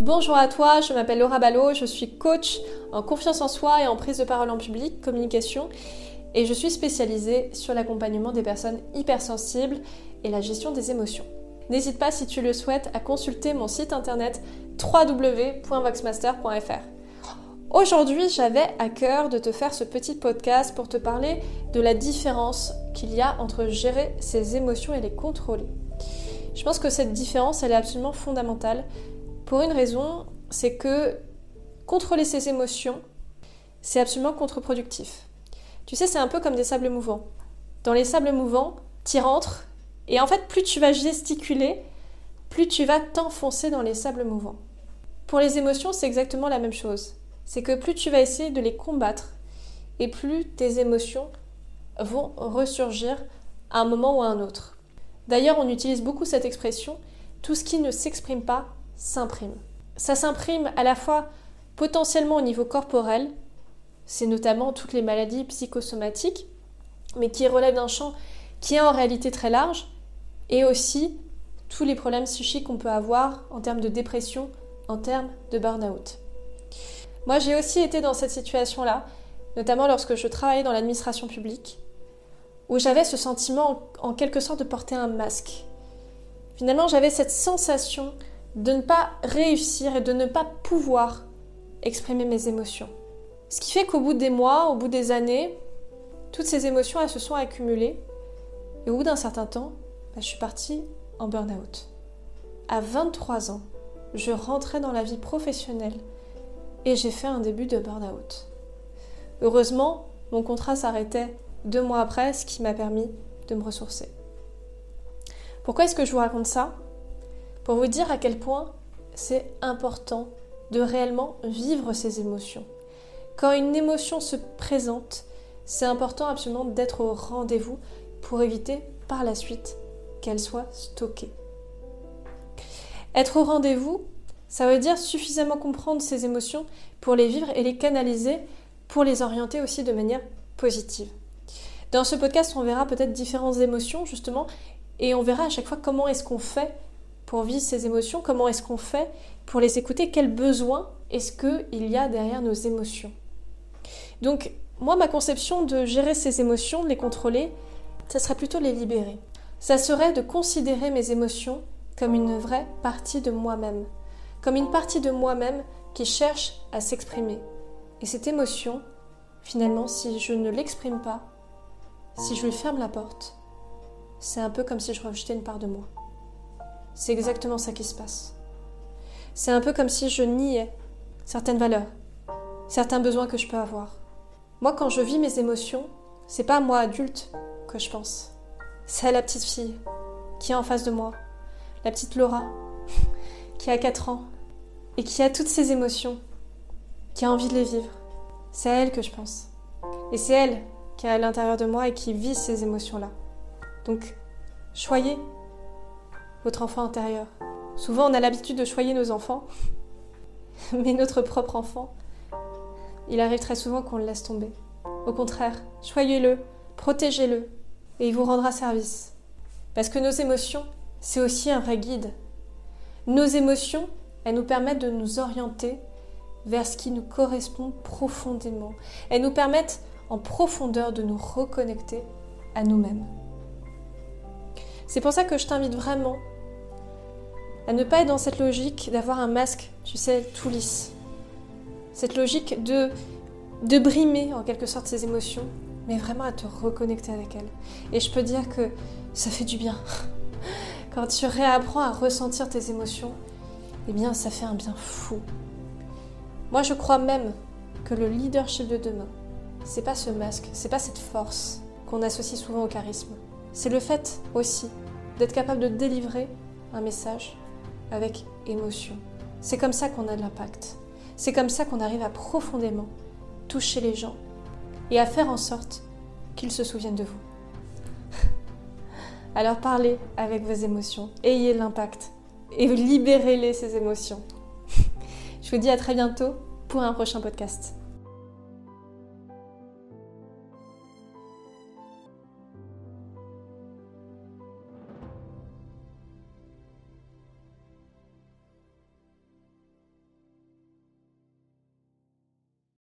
Bonjour à toi, je m'appelle Laura Ballot, je suis coach en confiance en soi et en prise de parole en public, communication, et je suis spécialisée sur l'accompagnement des personnes hypersensibles et la gestion des émotions. N'hésite pas si tu le souhaites à consulter mon site internet www.voxmaster.fr. Aujourd'hui, j'avais à cœur de te faire ce petit podcast pour te parler de la différence qu'il y a entre gérer ses émotions et les contrôler. Je pense que cette différence, elle est absolument fondamentale pour une raison, c'est que contrôler ses émotions, c'est absolument contre-productif. Tu sais, c'est un peu comme des sables mouvants. Dans les sables mouvants, tu rentres et en fait, plus tu vas gesticuler, plus tu vas t'enfoncer dans les sables mouvants. Pour les émotions, c'est exactement la même chose. C'est que plus tu vas essayer de les combattre, et plus tes émotions vont ressurgir à un moment ou à un autre. D'ailleurs, on utilise beaucoup cette expression, tout ce qui ne s'exprime pas s'imprime. Ça s'imprime à la fois potentiellement au niveau corporel, c'est notamment toutes les maladies psychosomatiques, mais qui relèvent d'un champ qui est en réalité très large, et aussi tous les problèmes psychiques qu'on peut avoir en termes de dépression, en termes de burn-out. Moi, j'ai aussi été dans cette situation-là, notamment lorsque je travaillais dans l'administration publique, où j'avais ce sentiment en quelque sorte de porter un masque. Finalement, j'avais cette sensation de ne pas réussir et de ne pas pouvoir exprimer mes émotions. Ce qui fait qu'au bout des mois, au bout des années, toutes ces émotions, elles se sont accumulées. Et au bout d'un certain temps, bah, je suis partie en burn-out. À 23 ans, je rentrais dans la vie professionnelle et j'ai fait un début de burn-out. Heureusement, mon contrat s'arrêtait deux mois après, ce qui m'a permis de me ressourcer. Pourquoi est-ce que je vous raconte ça? Pour vous dire à quel point c'est important de réellement vivre ces émotions. Quand une émotion se présente, c'est important absolument d'être au rendez-vous pour éviter par la suite qu'elle soit stockée. Être au rendez-vous, ça veut dire suffisamment comprendre ses émotions pour les vivre et les canaliser, pour les orienter aussi de manière positive. Dans ce podcast, on verra peut-être différentes émotions justement et on verra à chaque fois comment est-ce qu'on fait pour vivre ces émotions, comment est-ce qu'on fait pour les écouter, quels besoins est-ce qu'il y a derrière nos émotions? Donc moi, ma conception de gérer ces émotions, de les contrôler, ça serait plutôt les libérer ça serait de considérer mes émotions comme une vraie partie de moi-même, comme une partie de moi-même qui cherche à s'exprimer. Et cette émotion, finalement, si je ne l'exprime pas, si je lui ferme la porte, c'est un peu comme si je rejetais une part de moi. C'est exactement ça qui se passe. C'est un peu comme si je niais certaines valeurs, certains besoins que je peux avoir. Moi, quand je vis mes émotions, c'est pas moi adulte que je pense. C'est la petite fille qui est en face de moi, la petite Laura, qui a 4 ans et qui a toutes ses émotions, qui a envie de les vivre. C'est elle que je pense. Et c'est elle qui est à l'intérieur de moi et qui vit ces émotions-là. Donc, choyez votre enfant intérieur. Souvent, on a l'habitude de choyer nos enfants, mais notre propre enfant, il arrive très souvent qu'on le laisse tomber. Au contraire, choyez-le, protégez-le, et il vous rendra service. Parce que nos émotions, c'est aussi un vrai guide. Nos émotions, elles nous permettent de nous orienter vers ce qui nous correspond profondément. Elles nous permettent en profondeur de nous reconnecter à nous-mêmes. C'est pour ça que je t'invite vraiment à ne pas être dans cette logique d'avoir un masque, tu sais, tout lisse. Cette logique de, de brimer en quelque sorte ses émotions mais vraiment à te reconnecter avec elle. Et je peux dire que ça fait du bien. Quand tu réapprends à ressentir tes émotions, eh bien ça fait un bien fou. Moi je crois même que le leadership de demain, c'est pas ce masque, c'est pas cette force qu'on associe souvent au charisme. C'est le fait aussi d'être capable de délivrer un message avec émotion. C'est comme ça qu'on a de l'impact. C'est comme ça qu'on arrive à profondément toucher les gens et à faire en sorte qu'ils se souviennent de vous. Alors parlez avec vos émotions, ayez l'impact et libérez-les ces émotions. Je vous dis à très bientôt pour un prochain podcast.